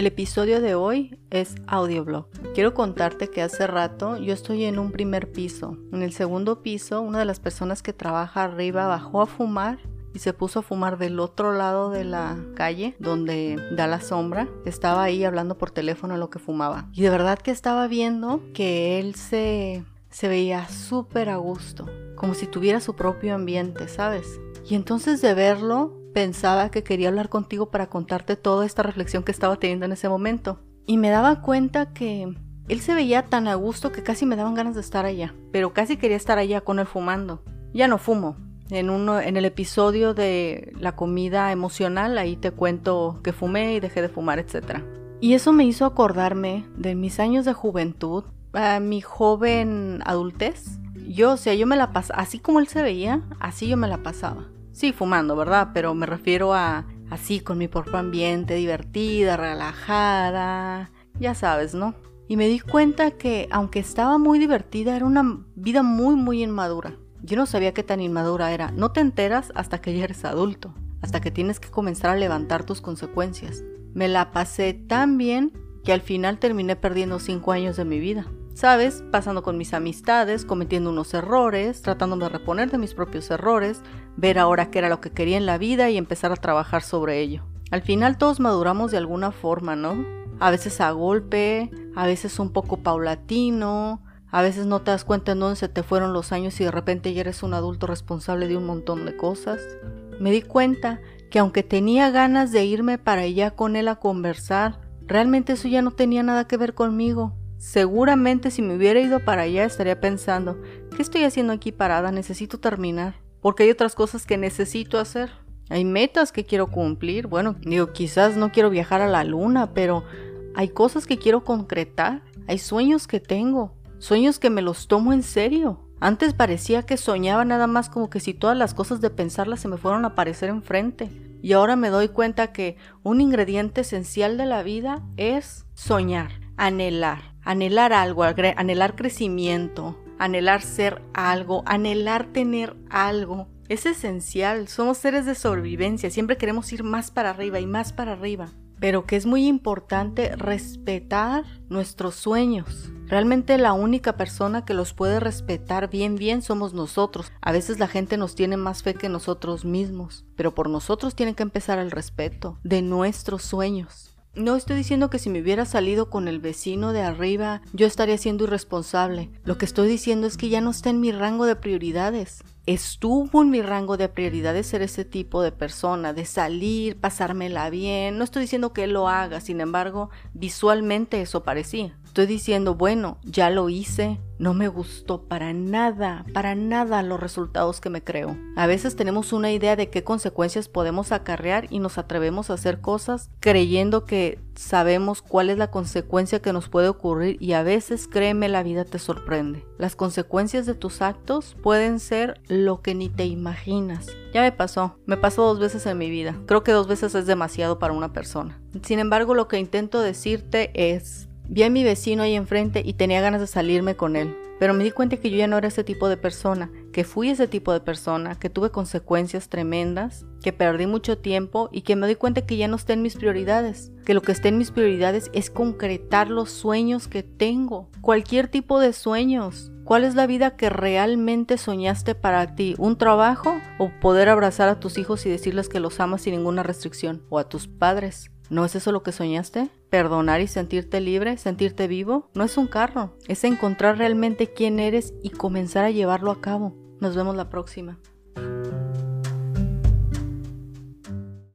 El episodio de hoy es audioblog. Quiero contarte que hace rato yo estoy en un primer piso. En el segundo piso, una de las personas que trabaja arriba bajó a fumar y se puso a fumar del otro lado de la calle donde da la sombra. Estaba ahí hablando por teléfono lo que fumaba. Y de verdad que estaba viendo que él se, se veía súper a gusto, como si tuviera su propio ambiente, ¿sabes? Y entonces de verlo pensaba que quería hablar contigo para contarte toda esta reflexión que estaba teniendo en ese momento. Y me daba cuenta que él se veía tan a gusto que casi me daban ganas de estar allá, pero casi quería estar allá con él fumando. Ya no fumo. En, el episodio de la comida emocional, ahí te cuento que fumé y dejé de fumar, etc. Y eso me hizo acordarme de mis años de juventud, a mi joven adultez. Yo, o sea, yo me la pasaba, así como él se veía, así yo me la pasaba. Sí, fumando, ¿verdad? Pero me refiero a así, con mi propio ambiente, divertida, relajada, ya sabes, ¿no? Y me di cuenta que, aunque estaba muy divertida, era una vida muy, muy inmadura. Yo no sabía qué tan inmadura era. No te enteras hasta que ya eres adulto, hasta que tienes que comenzar a levantar tus consecuencias. Me la pasé tan bien que al final terminé perdiendo cinco años de mi vida. ¿Sabes? Pasando con mis amistades, cometiendo unos errores, tratándome de reponer de mis propios errores, ver ahora qué era lo que quería en la vida y empezar a trabajar sobre ello. Al final todos maduramos de alguna forma, ¿no? A veces a golpe, a veces un poco paulatino, a veces no te das cuenta en dónde se te fueron los años y de repente ya eres un adulto responsable de un montón de cosas. Me di cuenta que aunque tenía ganas de irme para allá con él a conversar, realmente eso ya no tenía nada que ver conmigo. Seguramente si me hubiera ido para allá estaría pensando, ¿qué estoy haciendo aquí parada? Necesito terminar. Porque hay otras cosas que necesito hacer. Hay metas que quiero cumplir. Bueno, digo, quizás no quiero viajar a la luna, pero hay cosas que quiero concretar. Hay sueños que tengo. Sueños que me los tomo en serio. Antes parecía que soñaba nada más como que si todas las cosas de pensarlas se me fueron a aparecer enfrente. Y ahora me doy cuenta que un ingrediente esencial de la vida es soñar, anhelar anhelar algo, anhelar crecimiento, anhelar ser algo, anhelar tener algo. Es esencial, somos seres de sobrevivencia, siempre queremos ir más para arriba y más para arriba, pero que es muy importante respetar nuestros sueños. Realmente la única persona que los puede respetar bien bien somos nosotros. A veces la gente nos tiene más fe que nosotros mismos, pero por nosotros tiene que empezar el respeto de nuestros sueños. No estoy diciendo que si me hubiera salido con el vecino de arriba yo estaría siendo irresponsable. Lo que estoy diciendo es que ya no está en mi rango de prioridades. Estuvo en mi rango de prioridades ser ese tipo de persona, de salir, pasármela bien. No estoy diciendo que él lo haga, sin embargo, visualmente eso parecía. Estoy diciendo, bueno, ya lo hice, no me gustó para nada, para nada los resultados que me creo. A veces tenemos una idea de qué consecuencias podemos acarrear y nos atrevemos a hacer cosas creyendo que sabemos cuál es la consecuencia que nos puede ocurrir y a veces, créeme, la vida te sorprende. Las consecuencias de tus actos pueden ser lo que ni te imaginas. Ya me pasó, me pasó dos veces en mi vida. Creo que dos veces es demasiado para una persona. Sin embargo, lo que intento decirte es, Vi a mi vecino ahí enfrente y tenía ganas de salirme con él, pero me di cuenta que yo ya no era ese tipo de persona, que fui ese tipo de persona, que tuve consecuencias tremendas, que perdí mucho tiempo y que me di cuenta que ya no está en mis prioridades, que lo que está en mis prioridades es concretar los sueños que tengo, cualquier tipo de sueños. ¿Cuál es la vida que realmente soñaste para ti? ¿Un trabajo o poder abrazar a tus hijos y decirles que los amas sin ninguna restricción? ¿O a tus padres? ¿No es eso lo que soñaste? ¿Perdonar y sentirte libre, sentirte vivo? No es un carro, es encontrar realmente quién eres y comenzar a llevarlo a cabo. Nos vemos la próxima.